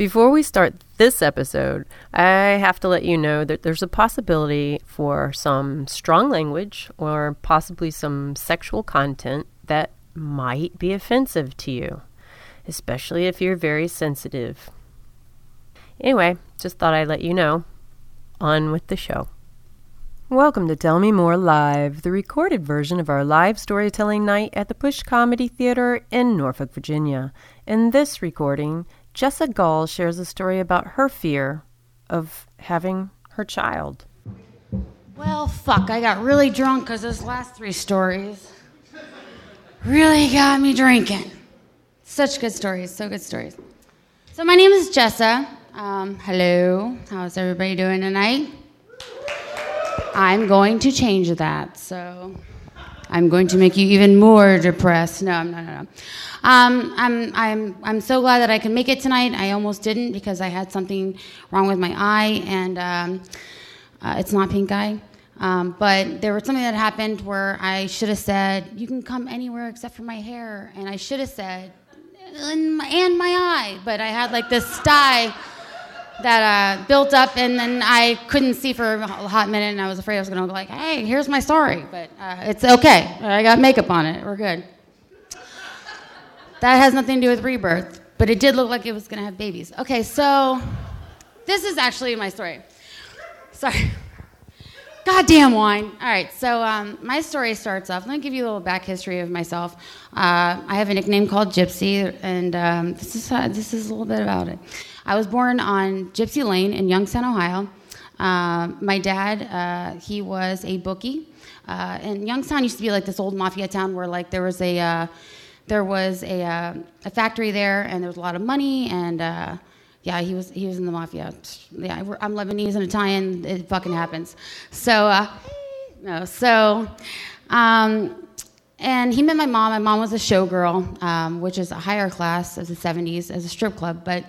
Before we start this episode, I have to let you know that there's a possibility for some strong language or possibly some sexual content that might be offensive to you, especially if you're very sensitive. Anyway, just thought I'd let you know. On with the show. Welcome to Tell Me More Live, the recorded version of our live storytelling night at the Push Comedy Theater in Norfolk, Virginia. In this recording, Jessa Gall shares a story about her fear of having her child. Well, fuck, I got really drunk because those last three stories really got me drinking. Such good stories, so good stories. So, my name is Jessa. Um, hello, how's everybody doing tonight? I'm going to change that. So I'm going to make you even more depressed. No, no, no, no. Um, I'm, I'm, I'm so glad that I can make it tonight. I almost didn't because I had something wrong with my eye, and um, uh, it's not pink eye. Um, but there was something that happened where I should have said, "You can come anywhere except for my hair," and I should have said, "and my, and my eye," but I had like this sty that uh, built up, and then I couldn't see for a hot minute, and I was afraid I was going to go like, "Hey, here's my story," but uh, it's okay. I got makeup on it. We're good. That has nothing to do with rebirth, but it did look like it was going to have babies. Okay, so this is actually my story. Sorry. Goddamn wine. All right, so um, my story starts off. Let me give you a little back history of myself. Uh, I have a nickname called Gypsy, and um, this is uh, this is a little bit about it. I was born on Gypsy Lane in Youngstown, Ohio. Uh, my dad, uh, he was a bookie, uh, and Youngstown used to be like this old mafia town where like there was a uh, there was a uh, a factory there, and there was a lot of money, and uh, yeah, he was he was in the mafia. Yeah, I'm Lebanese and Italian. It fucking happens. So no, so. Um, and he met my mom. My mom was a showgirl, um, which is a higher class of the 70s as a strip club. But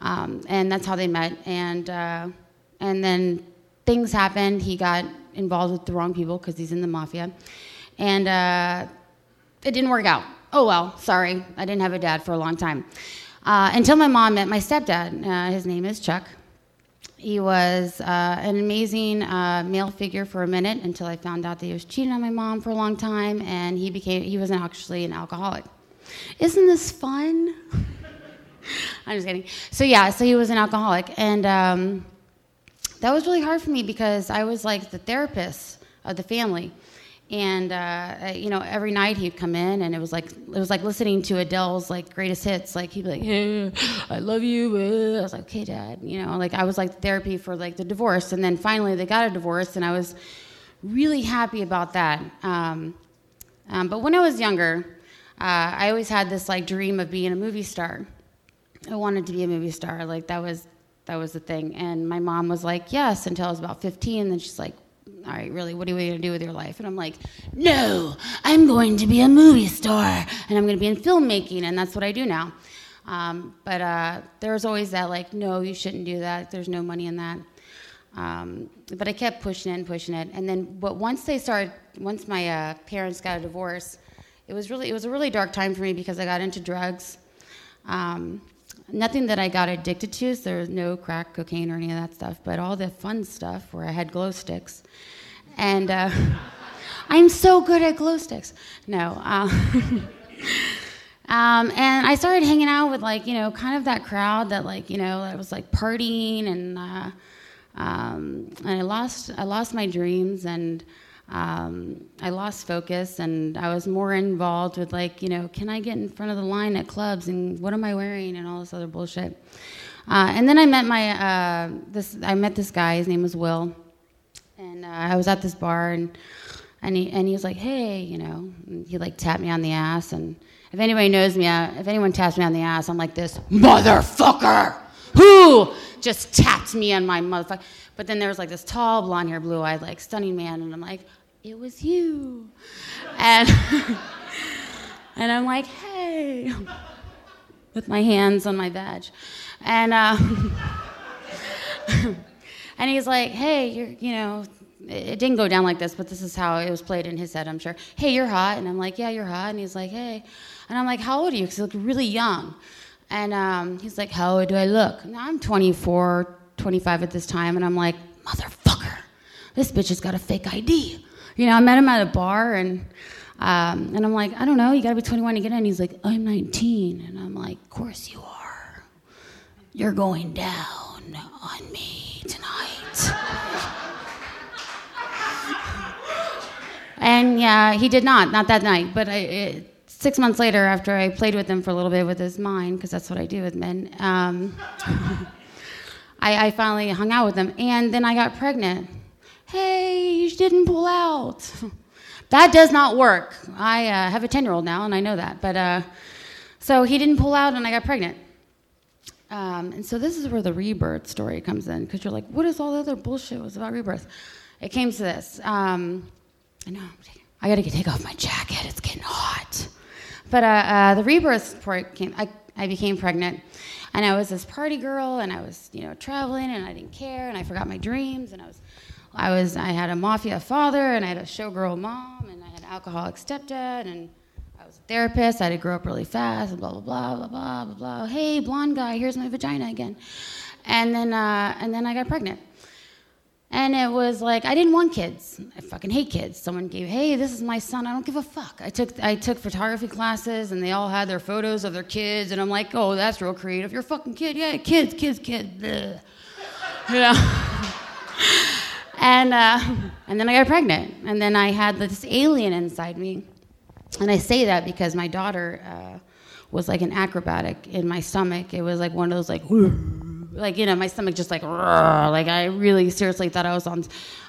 um, and that's how they met. And uh, and then things happened. He got involved with the wrong people because he's in the mafia, and uh, it didn't work out. Oh well, sorry, I didn't have a dad for a long time. Uh, until my mom met my stepdad. Uh, his name is Chuck. He was uh, an amazing uh, male figure for a minute until I found out that he was cheating on my mom for a long time, and he became he was actually an alcoholic. Isn't this fun? I'm just kidding. So yeah, so he was an alcoholic, and um, that was really hard for me because I was like the therapist of the family, and uh, you know every night he'd come in, and it was like it was like listening to Adele's like greatest hits. Like he'd be like, "Hey, I love you." I was like, "Okay, Dad," you know, like I was like therapy for like the divorce, and then finally they got a divorce, and I was really happy about that. Um, um, but when I was younger, uh, I always had this like dream of being a movie star. I wanted to be a movie star. Like that was that was the thing. And my mom was like, yes, until I was about 15. And then she's like, all right, really, what are we going to do with your life? And I'm like, no, I'm going to be a movie star and I'm going to be in filmmaking. And that's what I do now. Um, but uh, there was always that, like, no, you shouldn't do that. There's no money in that. Um, but I kept pushing it and pushing it. And then, but once they started, once my uh, parents got a divorce, it was really, it was a really dark time for me because I got into drugs. Um, nothing that I got addicted to. So there was no crack, cocaine, or any of that stuff. But all the fun stuff where I had glow sticks, and uh, I'm so good at glow sticks. No. Uh, um, and I started hanging out with like you know kind of that crowd that like you know that was like partying and uh, um, and I lost I lost my dreams and um, I lost focus and I was more involved with like, you know, can I get in front of the line at clubs and what am I wearing and all this other bullshit. Uh, and then I met my uh, this I met this guy. His name was Will, and uh, I was at this bar and and he and he was like, hey, you know, he like tapped me on the ass. And if anybody knows me, uh, if anyone taps me on the ass, I'm like this motherfucker who just tapped me on my motherfucker. But then there was like this tall, blonde hair, blue eyed, like stunning man, and I'm like, it was you. And, and I'm like, hey, with my hands on my badge. And, uh, and he's like, hey, you're, you know, it didn't go down like this, but this is how it was played in his head, I'm sure. Hey, you're hot. And I'm like, yeah, you're hot. And he's like, hey. And I'm like, how old are you? Because you look really young. And um, he's like, How old do I look? Now I'm 24, 25 at this time, and I'm like, Motherfucker, this bitch has got a fake ID. You know, I met him at a bar, and um, and I'm like, I don't know, you gotta be 21 to get in. He's like, I'm 19. And I'm like, Of course you are. You're going down on me tonight. and yeah, he did not, not that night. But I, it, six months later, after I played with him for a little bit with his mind, because that's what I do with men, um, I, I finally hung out with him. And then I got pregnant. Hey, you didn't pull out. That does not work. I uh, have a 10 year old now, and I know that. But uh, so he didn't pull out, and I got pregnant. Um, and so this is where the rebirth story comes in, because you're like, what is all the other bullshit was about rebirth? It came to this. Um, I know. I got to take off my jacket. It's getting hot. But uh, uh, the rebirth part came. I, I became pregnant, and I was this party girl, and I was, you know, traveling, and I didn't care, and I forgot my dreams, and I was I was I had a mafia father and I had a showgirl mom and I had an alcoholic stepdad and I was a therapist. I had to grow up really fast and blah blah blah blah blah blah blah. Hey, blonde guy, here's my vagina again. And then uh, and then I got pregnant. And it was like I didn't want kids. I fucking hate kids. Someone gave, "Hey, this is my son. I don't give a fuck." I took I took photography classes, and they all had their photos of their kids, and I'm like, "Oh, that's real creative. You're a fucking kid, yeah, kids, kids, kids." Bleh. You know. And, uh, and then I got pregnant. And then I had this alien inside me. And I say that because my daughter uh, was like an acrobatic in my stomach. It was like one of those, like, like, you know, my stomach just like, like I really seriously thought I was on,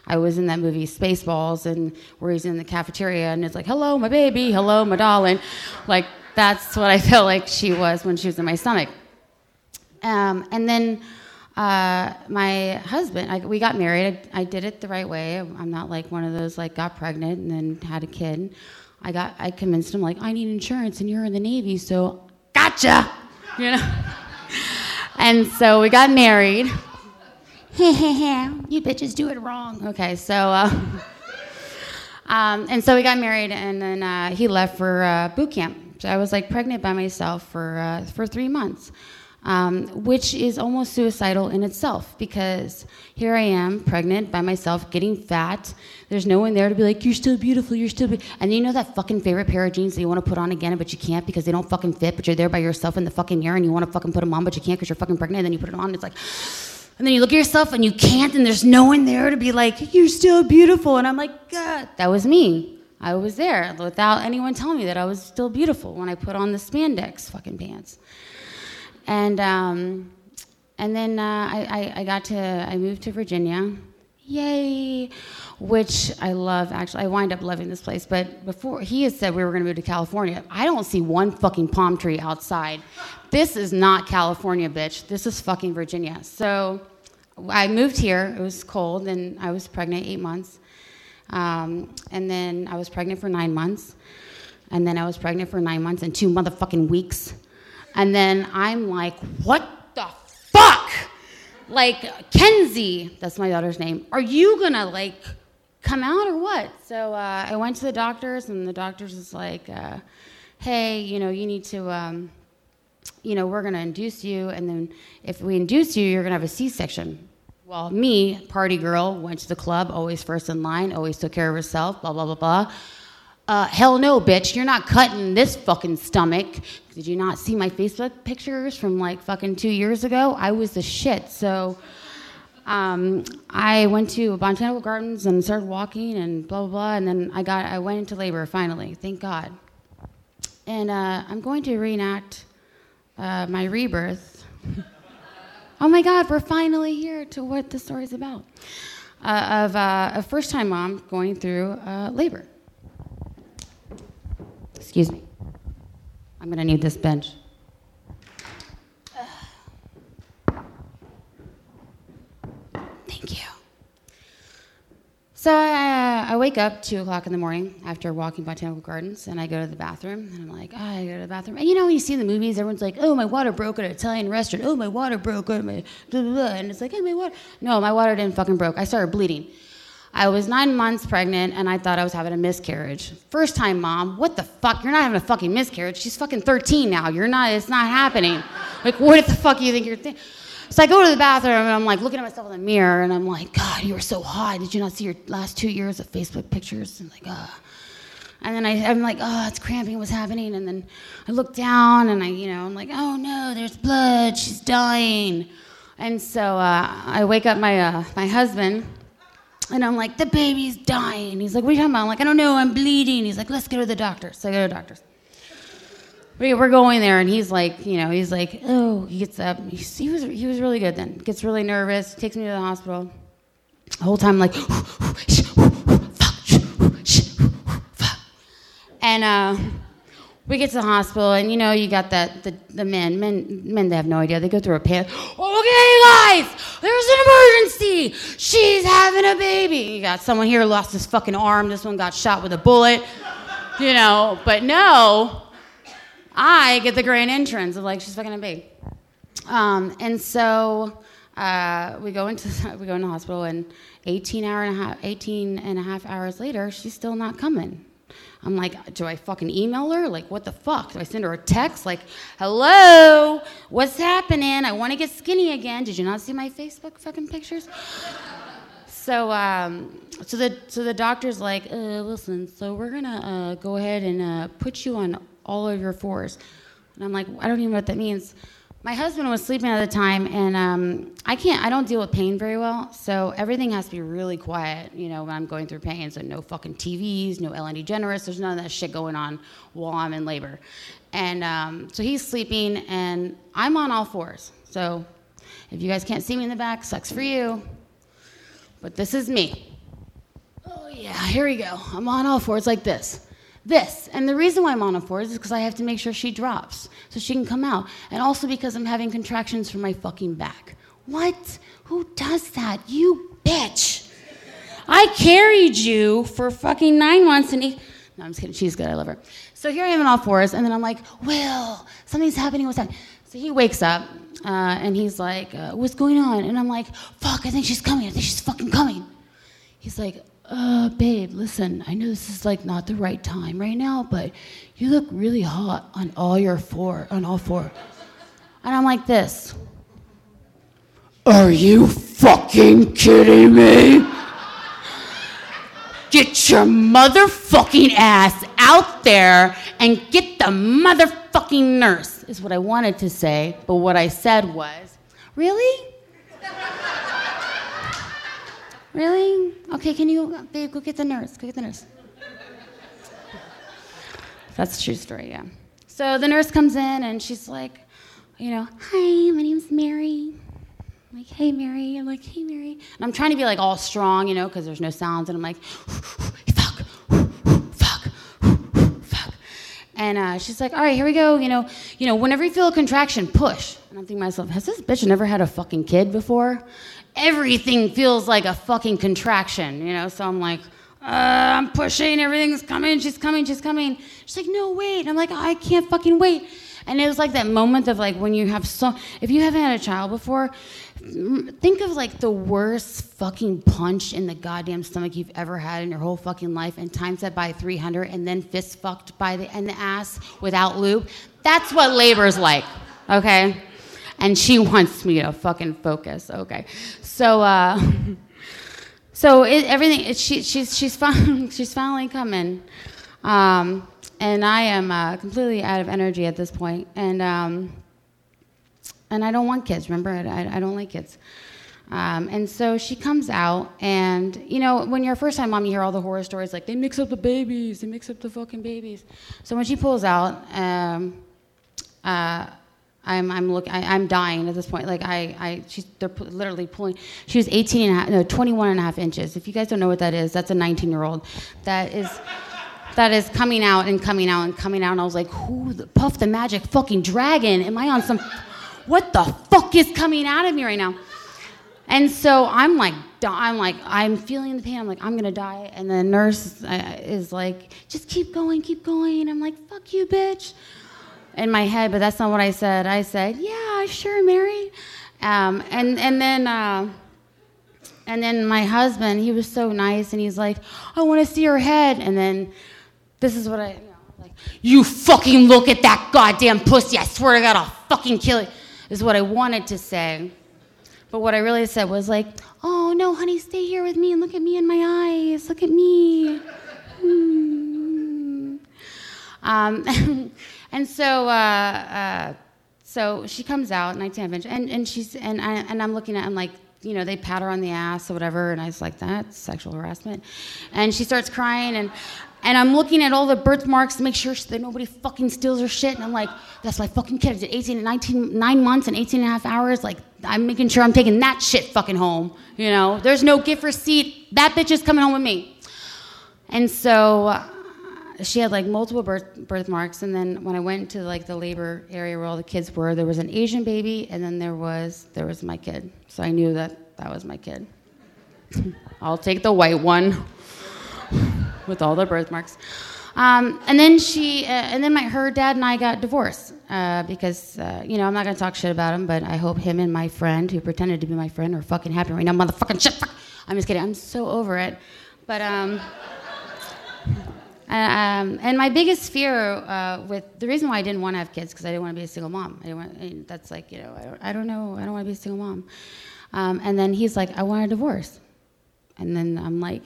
I was in that movie Spaceballs and where he's in the cafeteria and it's like, hello, my baby, hello, my darling. Like, that's what I felt like she was when she was in my stomach. Um, and then uh, my husband, I, we got married. I, I, did it the right way. I'm not like one of those like got pregnant and then had a kid. I got, I convinced him like I need insurance and you're in the Navy, so gotcha, you know. and so we got married. you bitches do it wrong. Okay, so. Uh, um, and so we got married, and then uh, he left for uh, boot camp. So I was like pregnant by myself for uh, for three months um, which is almost suicidal in itself because here I am, pregnant by myself, getting fat. There's no one there to be like, you're still beautiful, you're still beautiful. And you know that fucking favorite pair of jeans that you want to put on again, but you can't because they don't fucking fit, but you're there by yourself in the fucking mirror and you want to fucking put them on, but you can't because you're fucking pregnant. And then you put it on and it's like, and then you look at yourself and you can't, and there's no one there to be like, you're still beautiful. And I'm like, God, that was me. I was there without anyone telling me that I was still beautiful when I put on the spandex fucking pants. And um, and then uh, I, I, I got to I moved to Virginia, yay, which I love. Actually, I wind up loving this place. But before he had said we were going to move to California, I don't see one fucking palm tree outside. This is not California, bitch. This is fucking Virginia. So I moved here. It was cold, and I was pregnant eight months. Um, and then I was pregnant for nine months. And then I was pregnant for nine months and two motherfucking weeks. And then I'm like, what the fuck? Like, Kenzie, that's my daughter's name, are you gonna like come out or what? So uh, I went to the doctors, and the doctors was like, uh, hey, you know, you need to, um, you know, we're gonna induce you, and then if we induce you, you're gonna have a C section. Well, me, party girl, went to the club, always first in line, always took care of herself, blah, blah, blah, blah. Uh, hell no, bitch. You're not cutting this fucking stomach. Did you not see my Facebook pictures from like fucking two years ago? I was the shit. So um, I went to Botanical Gardens and started walking and blah, blah, blah. And then I got, I went into labor finally, thank God. And uh, I'm going to reenact uh, my rebirth. oh my God, we're finally here to what the story's about. Uh, of uh, a first time mom going through uh, labor. Excuse me. I'm going to need this bench. Thank you. So I, uh, I, wake up two o'clock in the morning after walking botanical gardens, and I go to the bathroom, and I'm like, oh, I go to the bathroom, and you know, when you see in the movies, everyone's like, oh, my water broke at an Italian restaurant. Oh, my water broke at my blah, blah, blah. and it's like, hey, my water. No, my water didn't fucking broke. I started bleeding. I was nine months pregnant and I thought I was having a miscarriage. First time, mom, what the fuck? You're not having a fucking miscarriage. She's fucking 13 now. You're not, it's not happening. Like, what the fuck do you think you're thinking? So I go to the bathroom and I'm like looking at myself in the mirror and I'm like, God, you were so hot. Did you not see your last two years of Facebook pictures? And like, ah. And then I, am like, oh, it's cramping. What's happening? And then I look down and I, you know, I'm like, oh no, there's blood. She's dying. And so uh, I wake up my uh, my husband and I'm like, the baby's dying. He's like, what are you talking about? I'm like, I don't know, I'm bleeding. He's like, let's go to the doctor. So I go to the doctor's. We're going there, and he's like, you know, he's like, oh, he gets up. He's, he was he was really good then. Gets really nervous, takes me to the hospital. The whole time, like, and uh, we get to the hospital, and you know, you got that the, the men, men, men. They have no idea. They go through a pan. Okay, guys, there's an emergency. She's having a baby. You got someone here lost his fucking arm. This one got shot with a bullet. You know, but no, I get the grand entrance of like she's fucking a baby. Um, and so uh, we go into we go into the hospital, and 18 hour and a half, 18 and a half hours later, she's still not coming. I'm like, do I fucking email her? Like, what the fuck? Do I send her a text? Like, hello, what's happening? I want to get skinny again. Did you not see my Facebook fucking pictures? so, um, so the so the doctor's like, uh, listen, so we're gonna uh, go ahead and uh, put you on all of your fours, and I'm like, I don't even know what that means my husband was sleeping at the time and um, i can't i don't deal with pain very well so everything has to be really quiet you know when i'm going through pain. So no fucking tvs no ellen degeneres there's none of that shit going on while i'm in labor. And um, so he's sleeping and i'm on all fours. So if you guys can't see me in the back sucks for you but this is me. Oh yeah here we go. I'm on all fours like this this. And the reason why I'm on a four is because I have to make sure she drops so she can come out. And also because I'm having contractions from my fucking back. What? Who does that? You bitch. I carried you for fucking nine months and eight. No, I'm just kidding. She's good. I love her. So here I am in all fours, and then I'm like, Will, something's happening. What's happening? So he wakes up, uh, and he's like, uh, What's going on? And I'm like, Fuck, I think she's coming. I think she's fucking coming. He's like, uh, babe, listen, I know this is like not the right time right now, but you look really hot on all your four, on all four. And I'm like this. Are you fucking kidding me? Get your motherfucking ass out there and get the motherfucking nurse, is what I wanted to say, but what I said was, really? Really? Okay, can you, babe, go get the nurse. Go get the nurse. That's a true story, yeah. So the nurse comes in and she's like, you know, hi, my name's Mary. I'm like, hey, Mary. I'm like, hey, Mary. And I'm trying to be like all strong, you know, because there's no sounds. And I'm like, fuck, fuck, fuck. And uh, she's like, all right, here we go. You know, you know, whenever you feel a contraction, push. And I'm thinking to myself, has this bitch never had a fucking kid before? Everything feels like a fucking contraction, you know? So I'm like, uh, I'm pushing, everything's coming, she's coming, she's coming. She's like, no, wait. I'm like, I can't fucking wait. And it was like that moment of like when you have so, if you haven't had a child before, think of like the worst fucking punch in the goddamn stomach you've ever had in your whole fucking life and times that by 300 and then fist fucked by the, in the ass without lube. That's what labor's like, okay? And she wants me to fucking focus. Okay, so uh, so it, everything it, she, she's she's fin- she's finally coming, um, and I am uh, completely out of energy at this point, and um, and I don't want kids. Remember, I, I don't like kids. Um, and so she comes out, and you know, when you're a first time mom, you hear all the horror stories like they mix up the babies, they mix up the fucking babies. So when she pulls out, um, uh, I'm I'm look I, am dying at this point. Like I I she's they're literally pulling. She was 18 and a half, no 21 and a half inches. If you guys don't know what that is, that's a 19 year old. That is that is coming out and coming out and coming out. And I was like, who the Puff the Magic fucking dragon? Am I on some? What the fuck is coming out of me right now? And so I'm like, I'm like, I'm feeling the pain. I'm like, I'm gonna die. And the nurse uh, is like, just keep going, keep going. I'm like, fuck you, bitch in my head, but that's not what I said. I said, "Yeah, sure, Mary," um, and and then uh, And then my husband, he was so nice, and he's like, I want to see her head. And then this is what I, you know, like, you fucking look at that goddamn pussy. I swear to God, I'll fucking kill it, is what I wanted to say. But what I really said was like, oh no, honey, stay here with me and look at me in my eyes. Look at me. Hmm. Um, and so, uh, uh, so she comes out, 19 inch, and, and she's and I, and I'm looking at, I'm like, you know, they pat her on the ass or whatever, and I was like, that's sexual harassment. And she starts crying, and and I'm looking at all the birthmarks to make sure that nobody fucking steals her shit. And I'm like, that's my fucking kid. I did 18 and 19, nine months and 18 and a half hours. Like, I'm making sure I'm taking that shit fucking home. You know, there's no gift receipt. That bitch is coming home with me. And so uh, she had like multiple birth birthmarks. And then when I went to like the labor area where all the kids were, there was an Asian baby, and then there was there was my kid. So I knew that that was my kid. I'll take the white one with all the birthmarks. Um, and then she, uh, and then my her dad and I got divorced uh, because uh, you know I'm not gonna talk shit about him, but I hope him and my friend who pretended to be my friend are fucking happy right now, motherfucking shit. Fuck. I'm just kidding. I'm so over it. But um, um, and my biggest fear uh, with the reason why I didn't want to have kids because I didn't want to be a single mom. I didn't want, I mean, that's like you know I don't, I don't know I don't want to be a single mom. Um, and then he's like I want a divorce, and then I'm like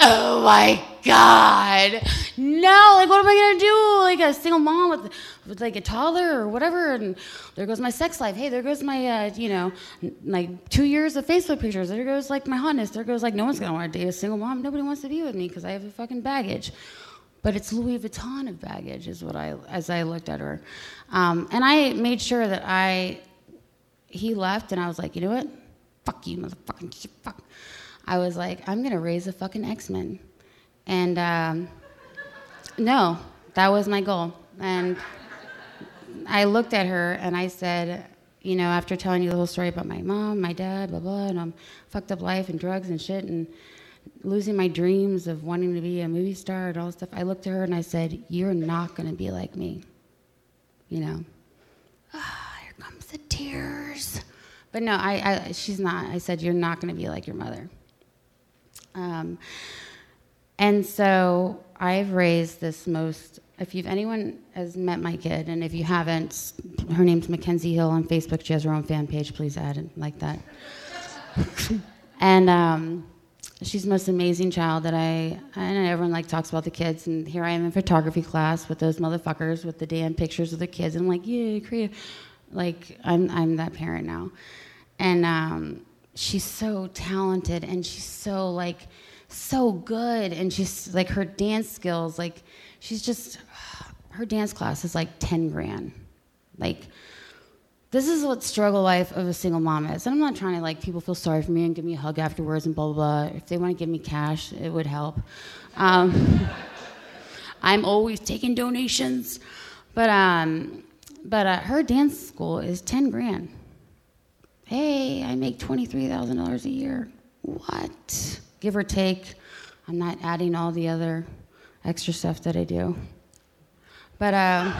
oh my god. No like what am i gonna do? Like a single mom with, with like a toddler or whatever and there goes my sex life. Hey there goes my uh, you know like two years of facebook pictures. There goes like my hotness. There goes like no one's gonna want to date a single mom. Nobody wants to be with me because i have a fucking baggage. But it's louis vuitton of baggage is what i as i looked at her. Um, and i made sure that i he left and i was like you know what? Fuck you motherfucking shit fuck I was like, I'm gonna raise a fucking X Men, and um, no, that was my goal. And I looked at her and I said, you know, after telling you the whole story about my mom, my dad, blah blah, and I'm fucked up life and drugs and shit and losing my dreams of wanting to be a movie star and all this stuff. I looked at her and I said, "You're not gonna be like me," you know. Ah, here comes the tears. But no, I, I, she's not. I said, "You're not gonna be like your mother." Um, and so I've raised this most. If you've anyone has met my kid, and if you haven't, her name's Mackenzie Hill on Facebook. She has her own fan page. Please add it like that. and um, she's the most amazing child that I. And everyone like talks about the kids, and here I am in photography class with those motherfuckers with the damn pictures of the kids, and I'm like, yeah, creative. Like I'm I'm that parent now, and um, she's so talented and she's so like so good. And she's like her dance skills like she's just her dance class is like 10 grand. Like this is what struggle life of a single mom is. And i'm not trying to like people feel sorry for me and give me a hug afterwards and blah blah blah. If they want to give me cash it would help. Um, i'm always taking donations. But um but uh, her dance school is 10 grand hey, I make $23,000 a year. What? Give or take. I'm not adding all the other extra stuff that I do. But uh,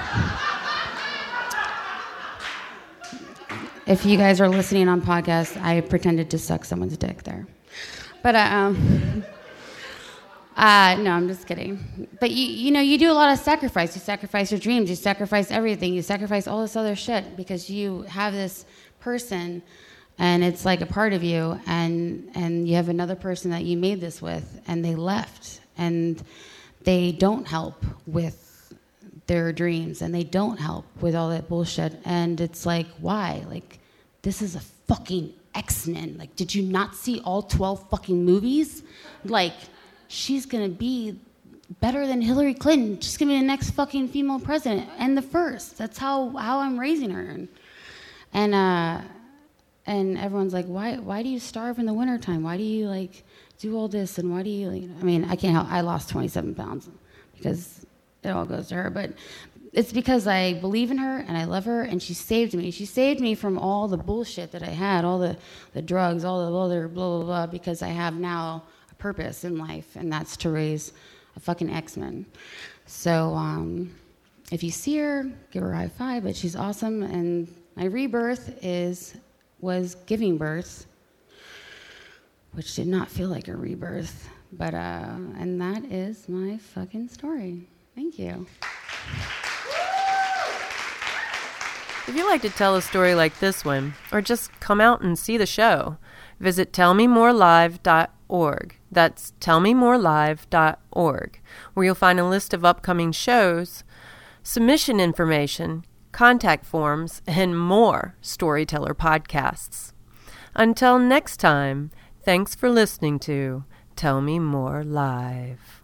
if you guys are listening on podcast, I pretended to suck someone's dick there. But uh, um, uh, no, I'm just kidding. But you, you know, you do a lot of sacrifice. You sacrifice your dreams. You sacrifice everything. You sacrifice all this other shit because you have this person and it's like a part of you and and you have another person that you made this with and they left and they don't help with their dreams and they don't help with all that bullshit and it's like why? Like this is a fucking x-men. Like did you not see all 12 fucking movies? Like she's gonna be better than hillary clinton. She's gonna be the next fucking female president and the first. That's how how i'm raising her and uh and everyone's like, why, why do you starve in the wintertime? Why do you like do all this? And why do you, like, I mean, I can't help, I lost 27 pounds because it all goes to her, but it's because I believe in her and I love her and she saved me. She saved me from all the bullshit that I had, all the, the drugs, all the other blah, blah, blah, because I have now a purpose in life and that's to raise a fucking X-Men. So, um, if you see her, give her a high five, but she's awesome. And my rebirth is was giving birth which did not feel like a rebirth. But, uh, and that is my fucking story. Thank you. If you'd like to tell a story like this one, or just come out and see the show, visit tellmemorelive.org. That's tellmemorelive.org, where you'll find a list of upcoming shows, submission information, contact forms, and more storyteller podcasts. Until next time, thanks for listening to Tell Me More Live.